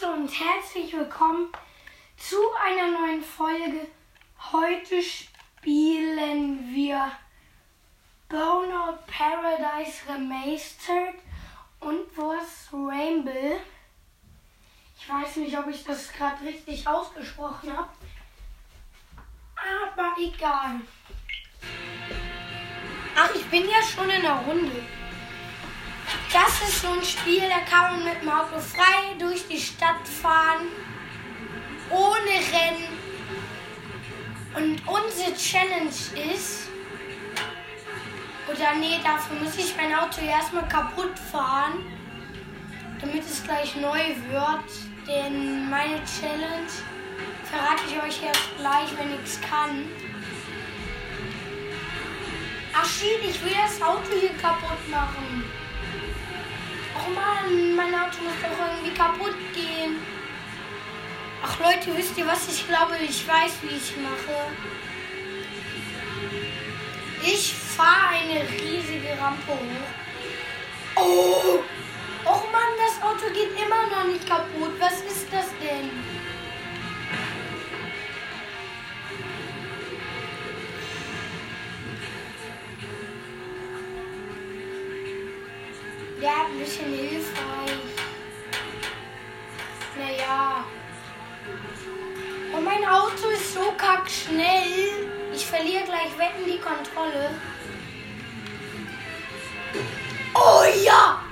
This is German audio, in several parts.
Leute und herzlich willkommen zu einer neuen Folge. Heute spielen wir Burnout Paradise Remastered und was Rainbow. Ich weiß nicht, ob ich das gerade richtig ausgesprochen habe, aber egal. Ach, ich bin ja schon in der Runde. Das ist so ein Spiel, da kann man mit dem Auto frei durch die Stadt fahren, ohne Rennen. Und unsere Challenge ist, oder nee, dafür muss ich mein Auto erstmal kaputt fahren, damit es gleich neu wird. Denn meine Challenge verrate ich euch erst gleich, wenn ich es kann. Ach ich will das Auto hier kaputt machen. Oh Mann, mein Auto muss doch irgendwie kaputt gehen. Ach Leute, wisst ihr was? Ich glaube, ich weiß, wie ich mache. Ich fahre eine riesige Rampe hoch. Oh! Och Mann, das Auto geht immer noch nicht kaputt. Was ist das denn? Ja, ein bisschen hilfreich. Naja. Und mein Auto ist so kack schnell. Ich verliere gleich wetten die Kontrolle. Oh ja!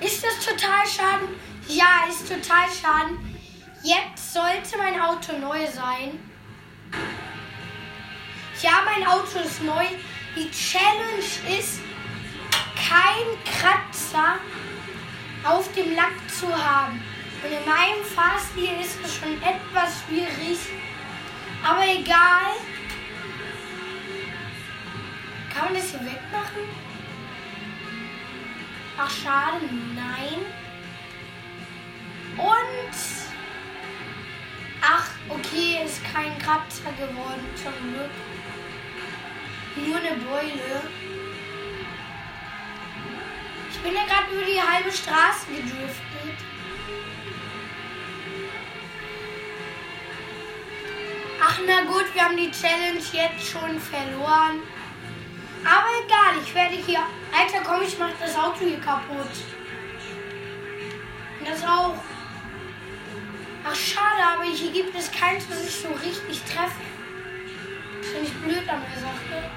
Ist das total schaden? Ja, ist total schaden. Jetzt sollte mein Auto neu sein. Ja, mein Auto ist neu. Die Challenge ist, kein Kratzer auf dem Lack zu haben. Und in meinem Fahrstil ist es schon etwas schwierig. Aber egal. Kann man das hier wegmachen? Ach, schade, nein. Und. Ach, okay, ist kein Kratzer geworden, zum Glück. Nur eine Beule. Ich bin ja gerade über die halbe Straße gedriftet. Ach na gut, wir haben die Challenge jetzt schon verloren. Aber egal, ich werde hier... Alter, komm, ich mach das Auto hier kaputt. Und das auch. Ach schade, aber hier gibt es keins, was ich so richtig treffe. Finde ich blöd an der Sache.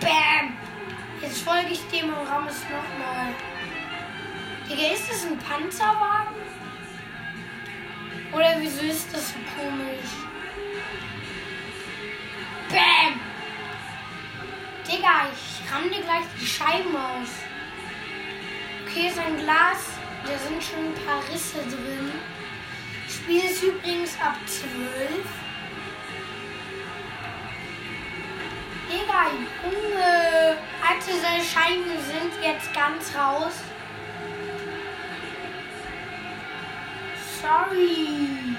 Bam! Jetzt folge ich dem und ramme es nochmal. Digga, ist das ein Panzerwagen? Oder wieso ist das so komisch? Bam! Digga, ich ramm dir gleich die Scheiben aus. Okay, sein Glas, da sind schon ein paar Risse drin. Das Spiel ist übrigens ab 12. Digga, Junge. Seine Scheiben sind jetzt ganz raus. Sorry.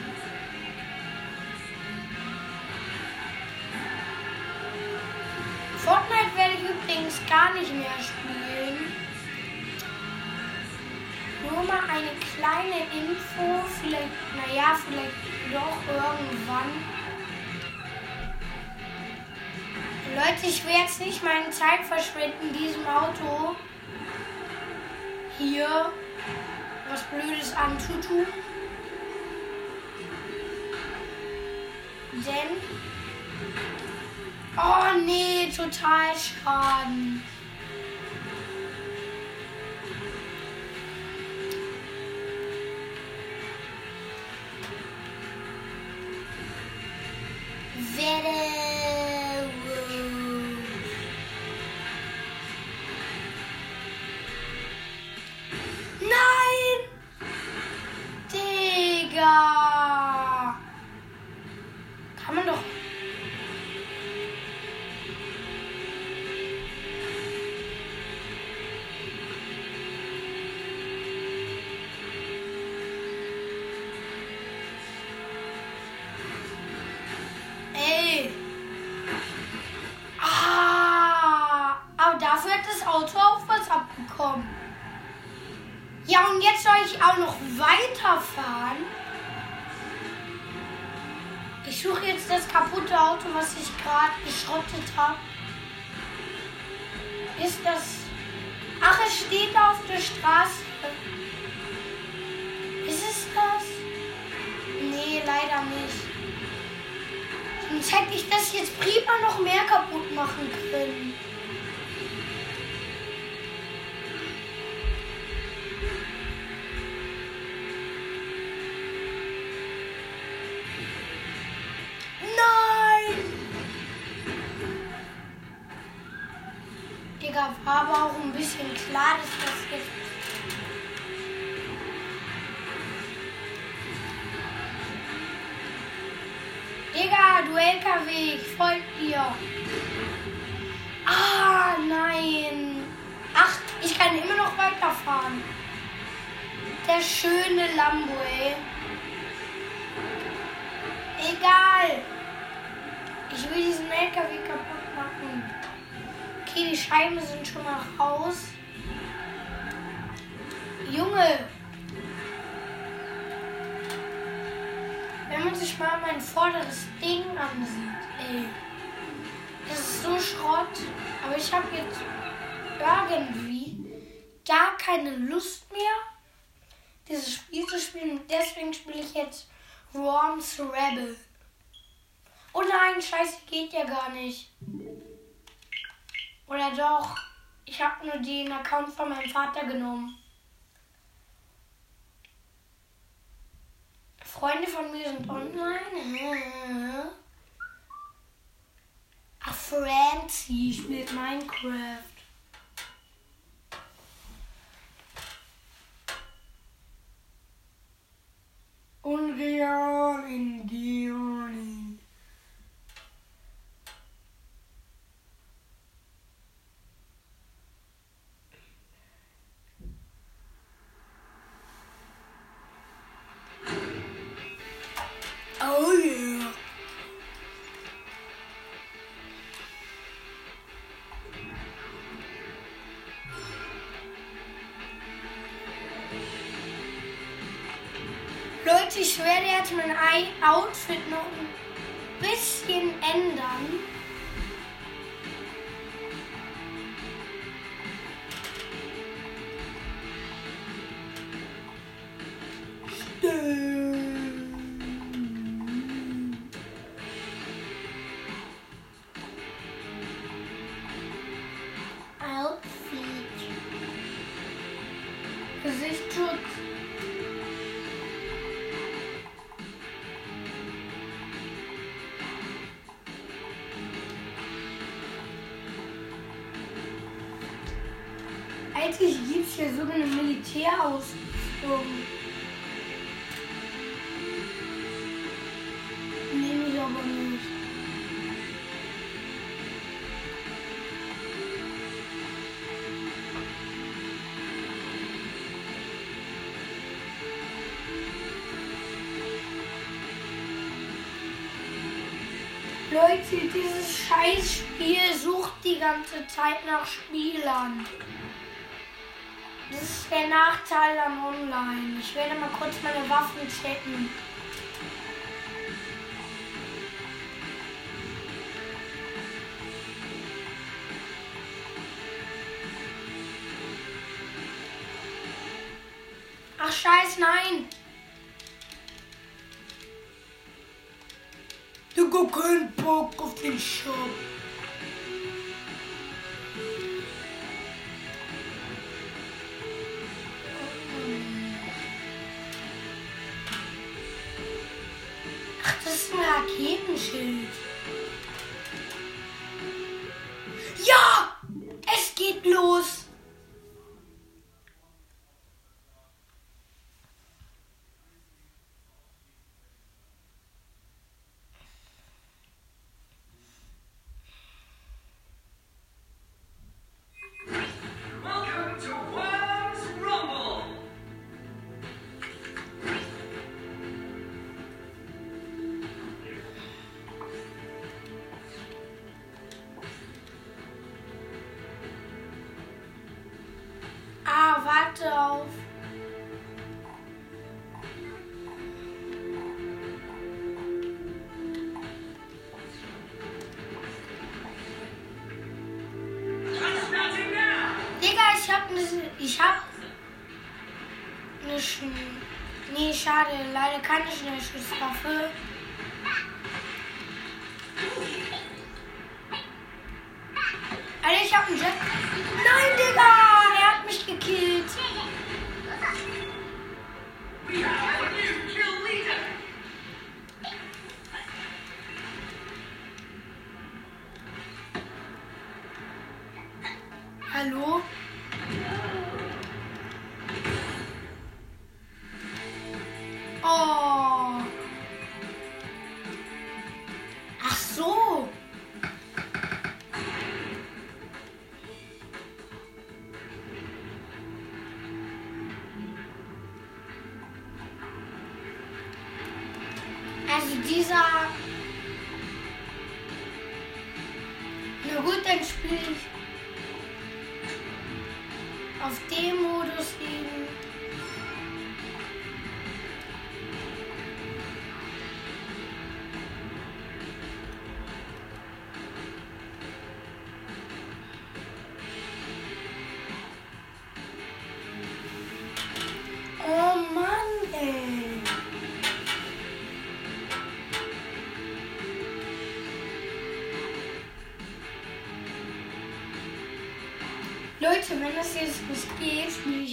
Fortnite werde ich übrigens gar nicht mehr spielen. Nur mal eine kleine Info, vielleicht, naja, vielleicht doch irgendwann. Leute, ich will jetzt nicht meine Zeit verschwenden in diesem Auto. Hier was Blödes anzutun. Denn. Oh nee, total Schaden. Werde. Okay, die Scheiben sind schon mal raus. Junge! Wenn man sich mal mein vorderes Ding ansieht, ey. Das ist so Schrott. Aber ich habe jetzt irgendwie gar keine Lust mehr, dieses Spiel zu spielen. Deswegen spiele ich jetzt Worms Rebel. Oh nein, scheiße, geht ja gar nicht. Oder doch? Ich habe nur den Account von meinem Vater genommen. Freunde von mir sind online. Ach, Francie spielt Minecraft. Unreal in ich werde jetzt mein Outfit noch ein bisschen ändern. Hier sogar eine Militärausrüstung. Nehme ich aber nicht. Leute, dieses Scheißspiel sucht die ganze Zeit nach Spielern. Der Nachteil an Online. Ich werde mal kurz meine Waffen checken. Ist ein Raketenschild. Leute, wenn das jetzt nicht geht, spiele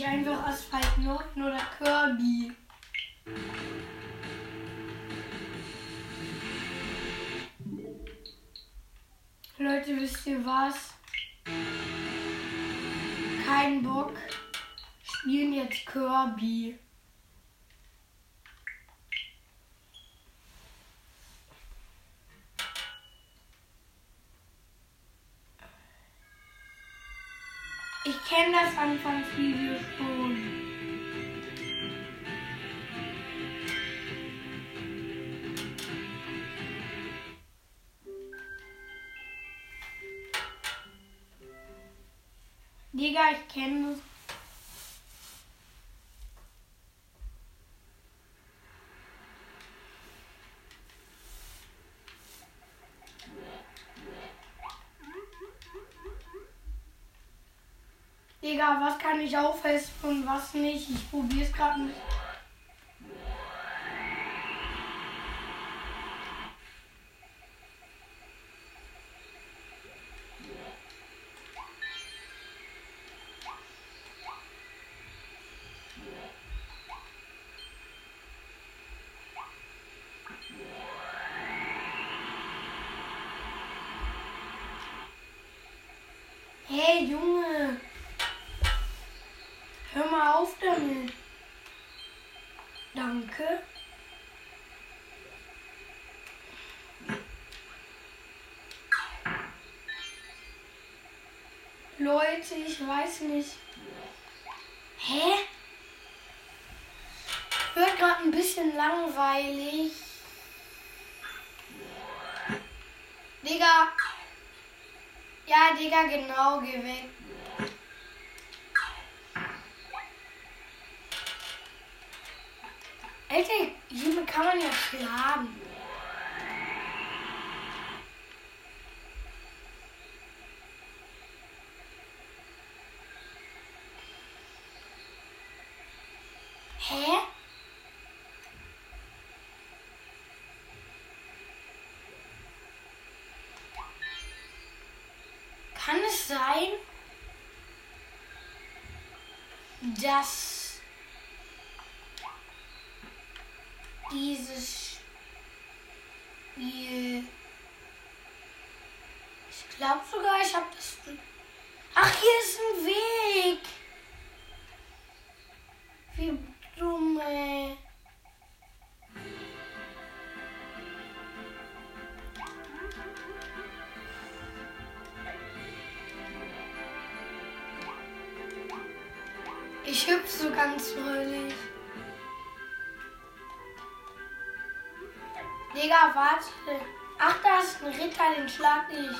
kenne das Anfangsvideo schon. Digga, ich kenne das. Digga, was kann ich aufessen und was nicht? Ich probier's gerade nicht. Hey Junge, hör mal auf damit. Danke. Leute, ich weiß nicht. Hä? Wird gerade ein bisschen langweilig. Digga. Ja, Digga, genau, geh weg. Alter, hiermit kann man ja schlagen. Hä? Kann es sein, dass dieses Spiel. Ich glaube sogar, ich habe das. Ach, hier ist ein Weg. Den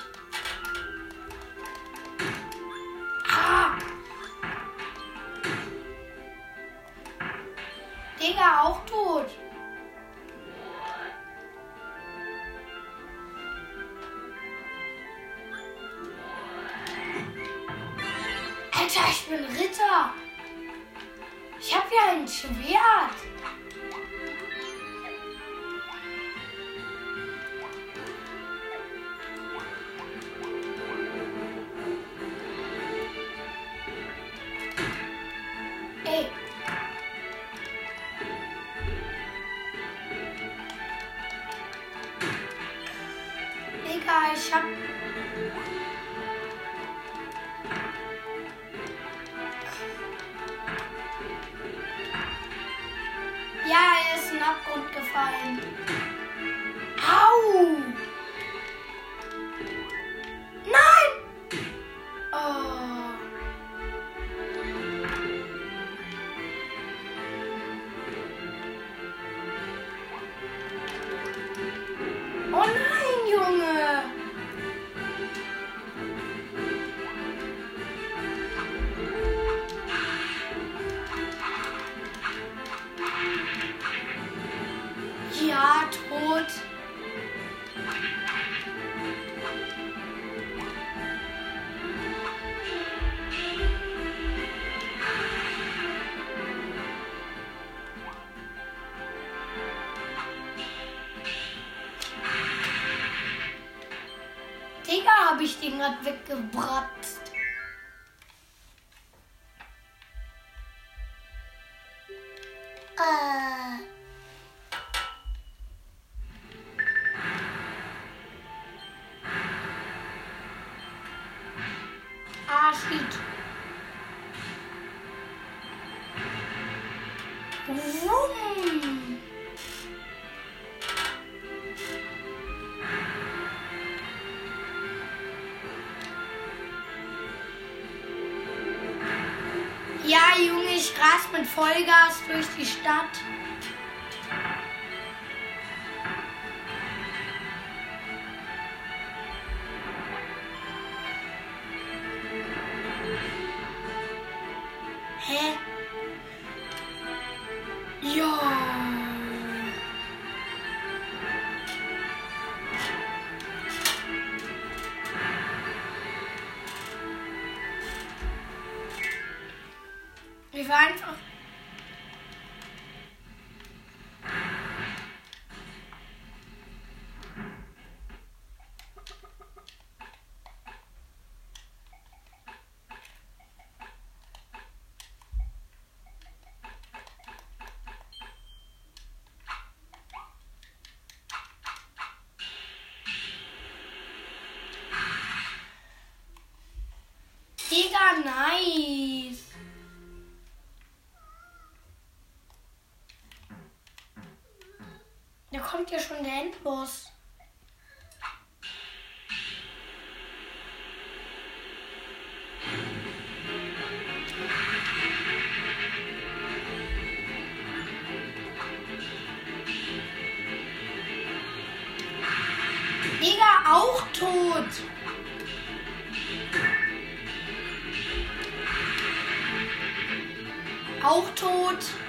Hat weggebratzt. Äh. Ah, shit. Vroom. Vollgas durch die Stadt. Endboss. Digga, auch tot. Auch tot.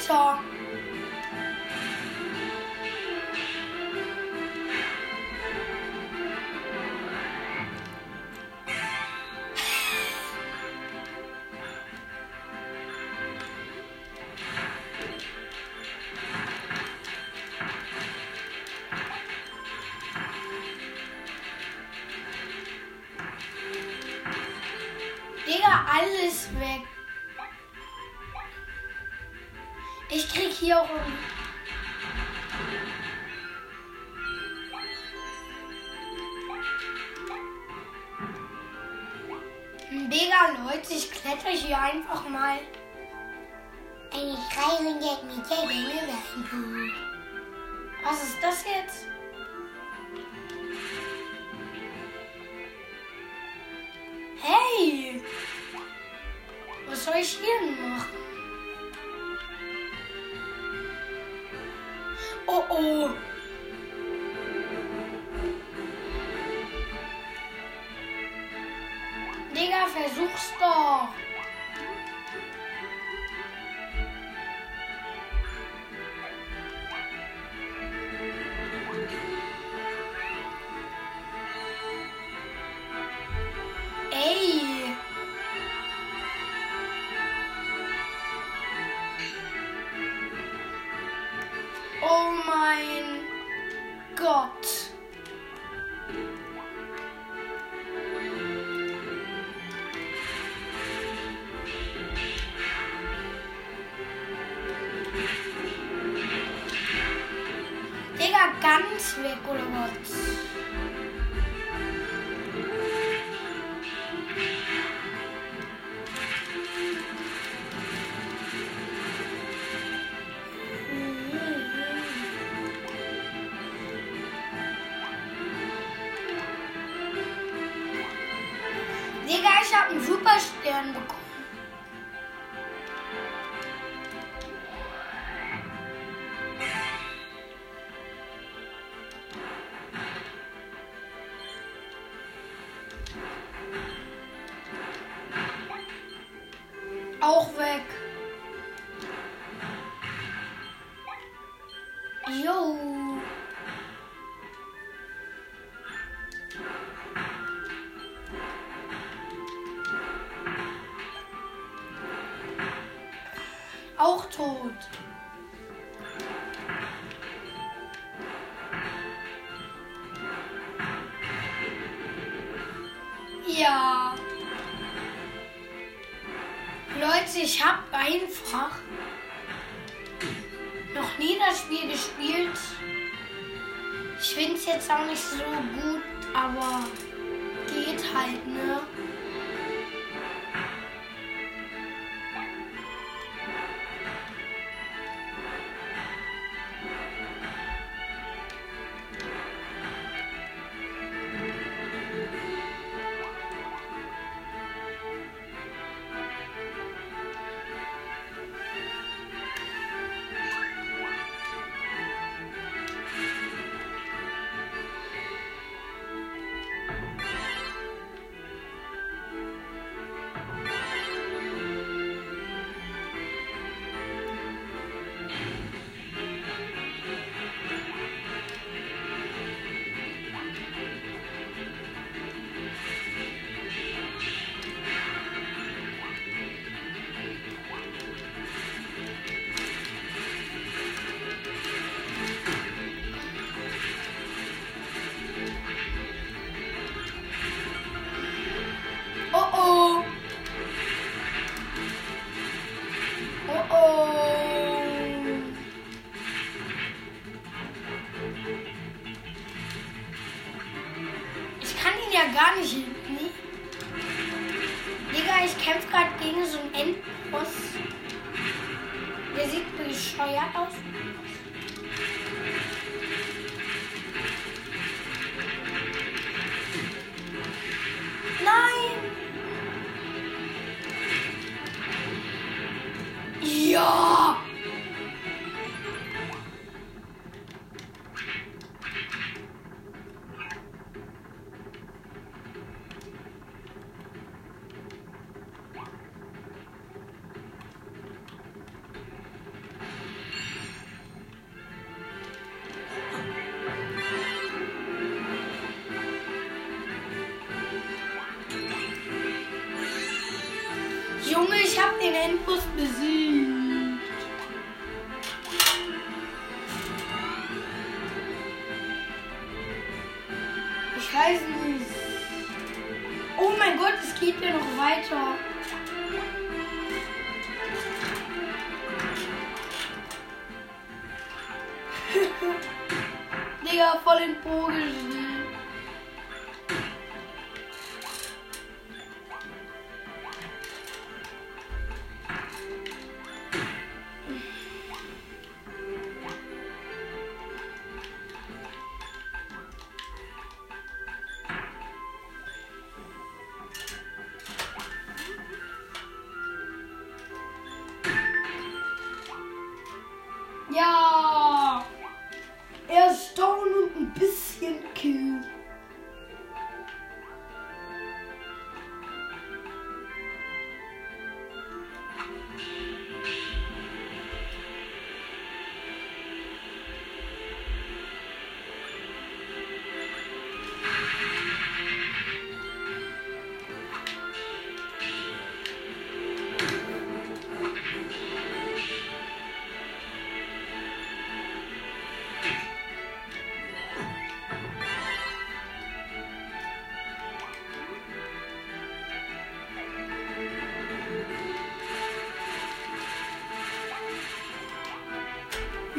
guitar. 交公 Oh mein Gott. Digga, ganz weg oder was? finde es jetzt auch nicht so gut, aber geht halt, ne?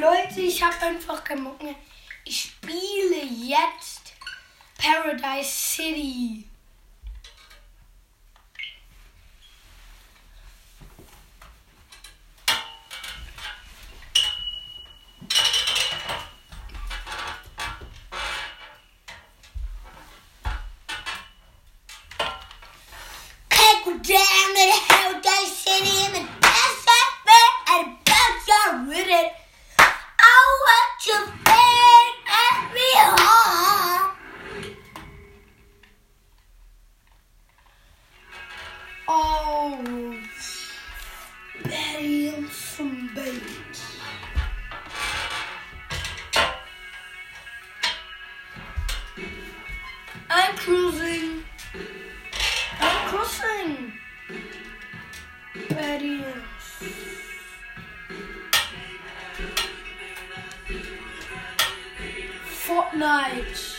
Leute, ich habe einfach keinen Bock mehr. Ich spiele jetzt Paradise City. flying. Very. Fortnite.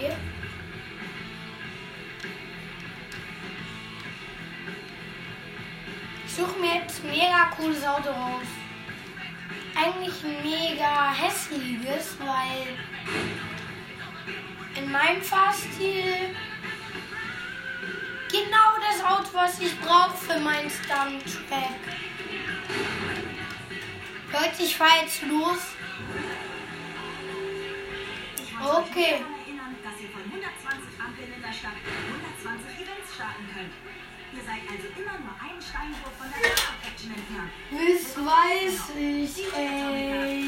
Neu. Ich suche mir jetzt mega cooles Auto raus. Eigentlich mega hässliches, weil in meinem Fahrstil genau das Auto, was ich brauche für meinen Stunt-Track. Leute, ich fahre jetzt los. Okay. 120 Ampeln in der Stadt 120 Events starten könnt. Ihr seid also immer nur einen Steinwurf von der Action entfernt. Das weiß ich, ey.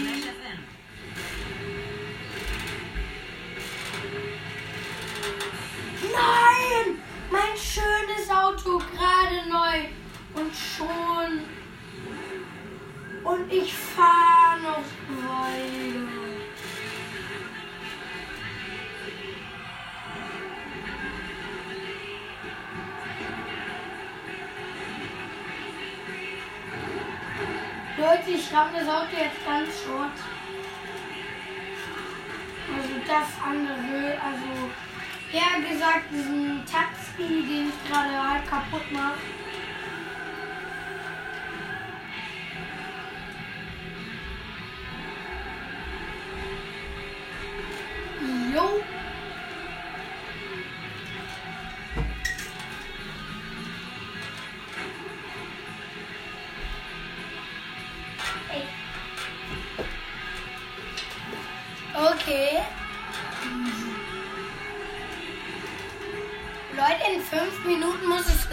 Nein! Mein schönes Auto, gerade neu. Und schon. Und ich fahre noch weiter. Leute, ich ramme das Auto jetzt ganz short. Also das andere, also eher gesagt diesen Taxi, den ich gerade halt kaputt mache. Jo.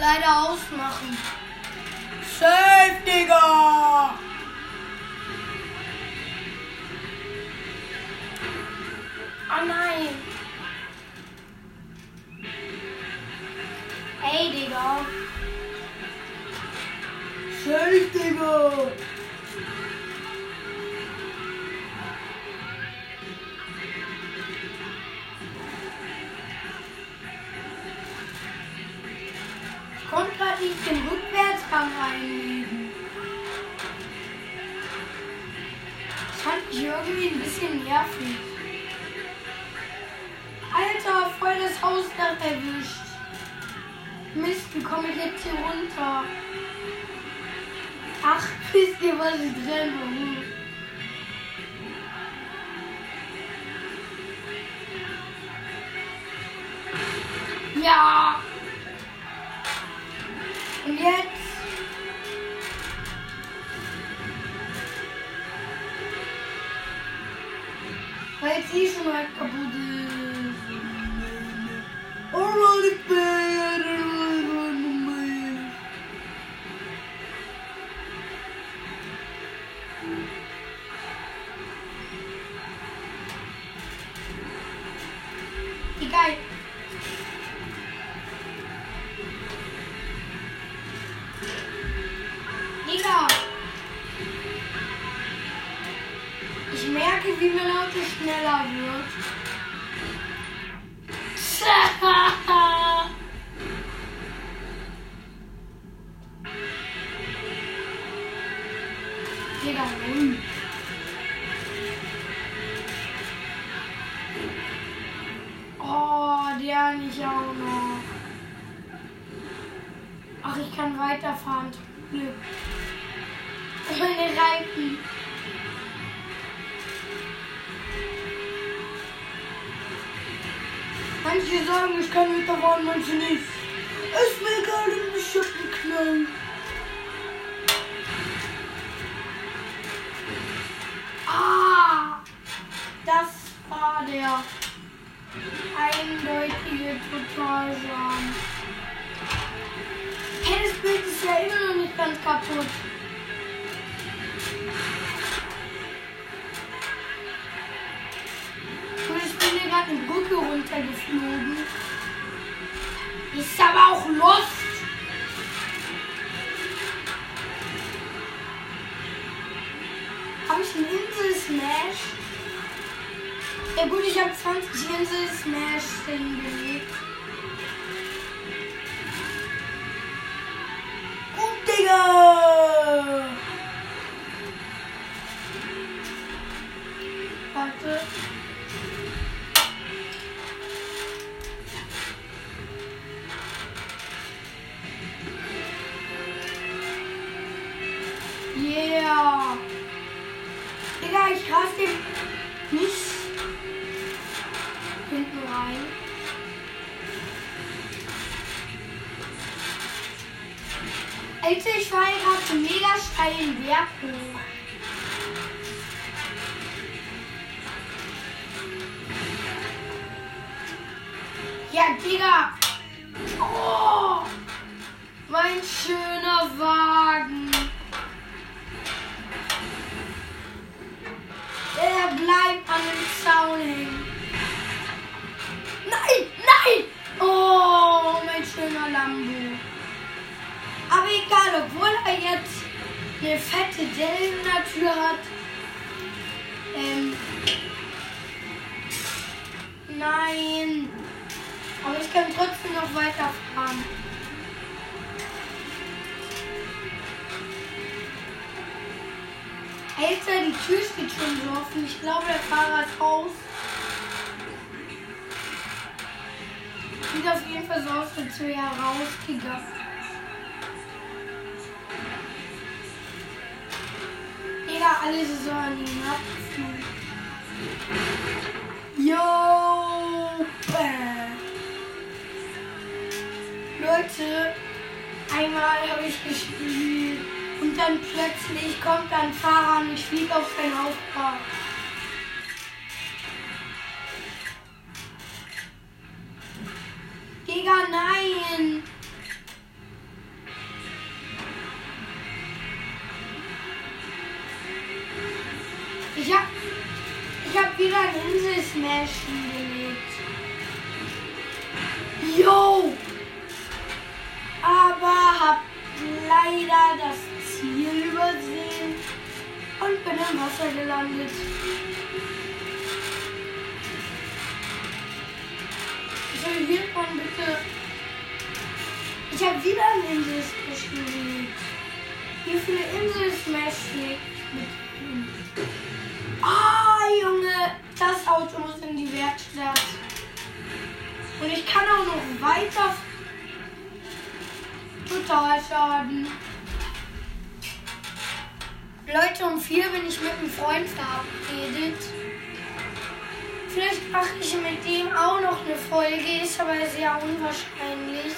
Leider ausmachen. Safe, Digga! Ein bisschen nervig. Alter, voll das Hausdach erwischt. Mist, wie komme ich jetzt hier runter? Ach, wisst ihr, was ich drin warum? Ich kann weiterfahren, manche nicht. Habe ich einen Insel-Smash? Ja gut, ich habe 20 Insel-Smash hingelegt. Gut, Digga! Also ich einen mega steilen Berg hoch. Ja, Digga. Oh, mein schöner Wagen. Er bleibt an dem Zaun hängen. Eine fette Delle in der Tür hat. Ähm, nein. Aber ich kann trotzdem noch weiterfahren. Alter, die Tür steht schon so offen. Ich glaube, der Fahrer ist raus. Sieht auf jeden Fall so aus, als wäre er rausgegangen. Digga, alle abgeflogen. Yo! Bäh. Leute, einmal habe ich gespielt und dann plötzlich kommt ein Fahrer und ich fliege auf sein Aufbau. Digga, nein! Insel-Smash gelegt. Yo! Aber hab leider das Ziel übersehen und bin im Wasser gelandet. Soll hier von bitte. Ich habe wieder ein Insel-Smash gelegt. Wie viele Insel-Smash liegt mit? Ah, Junge, das Auto muss in die Werkstatt. Und ich kann auch noch weiter. Total Schaden. Leute, um vier bin ich mit einem Freund verabredet. Vielleicht mache ich mit dem auch noch eine Folge, ist aber sehr unwahrscheinlich.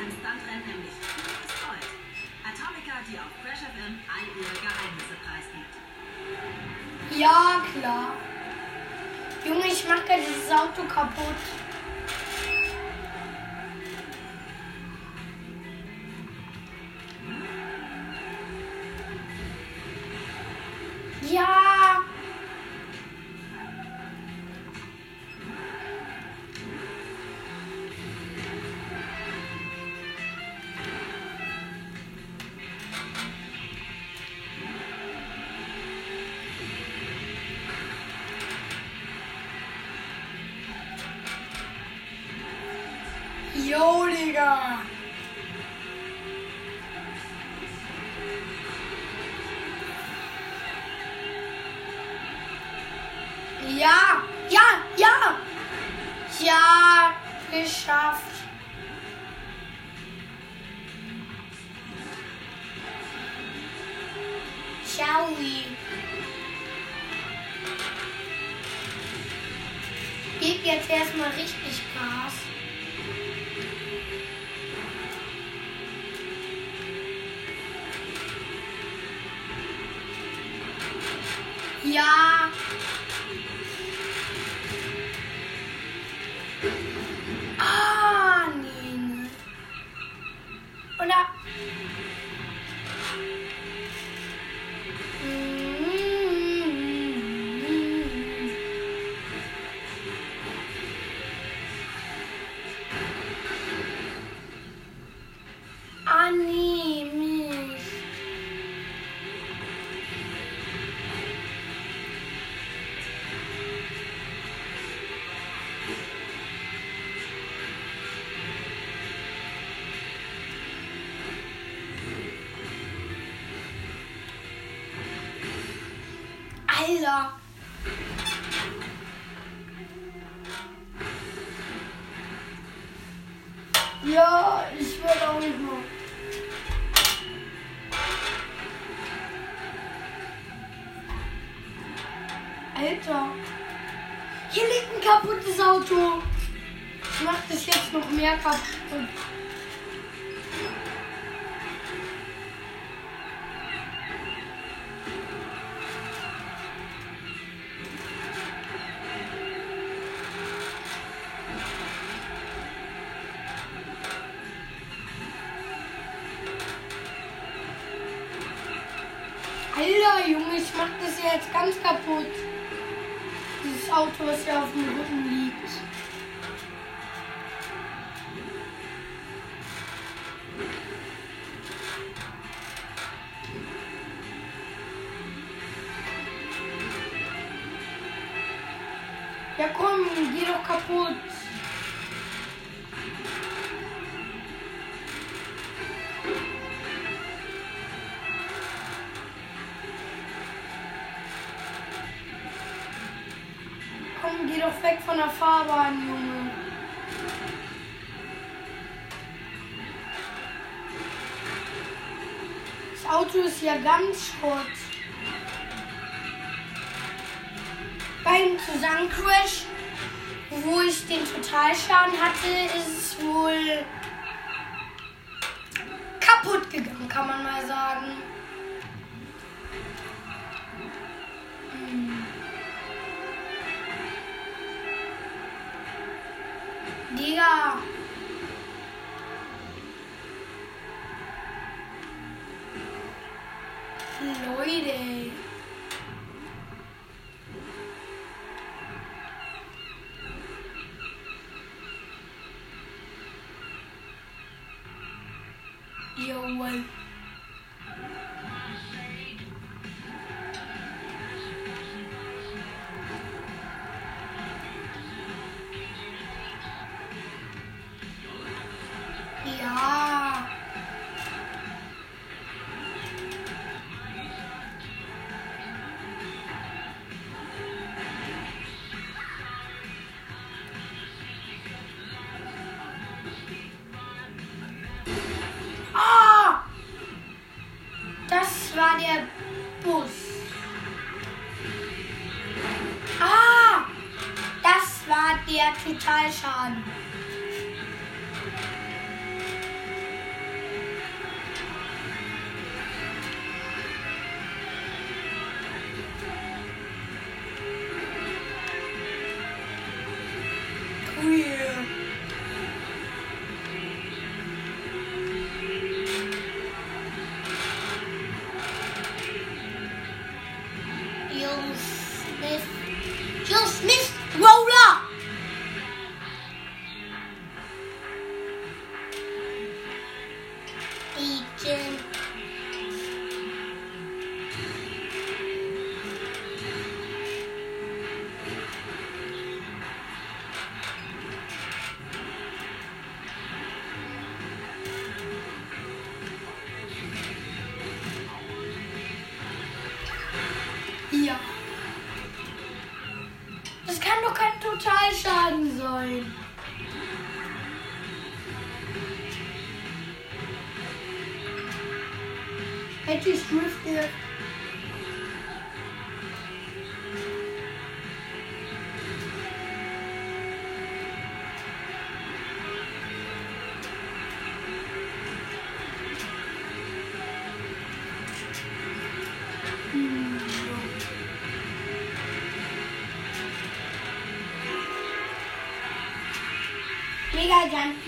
Zeug ist in einem Stuntrennen nämlich pures Gold. Atomica, die auf Crash FM all ihre Geheimnisse preisgibt. Ja, klar. Junge, ich mach gleich dieses Auto kaputt. Ja komm, geh doch kaputt. Komm, geh doch weg von der Fahrbahn, Junge. Das Auto ist ja ganz schrott. Zusammencrash, wo ich den Totalschaden hatte, ist es wohl Mega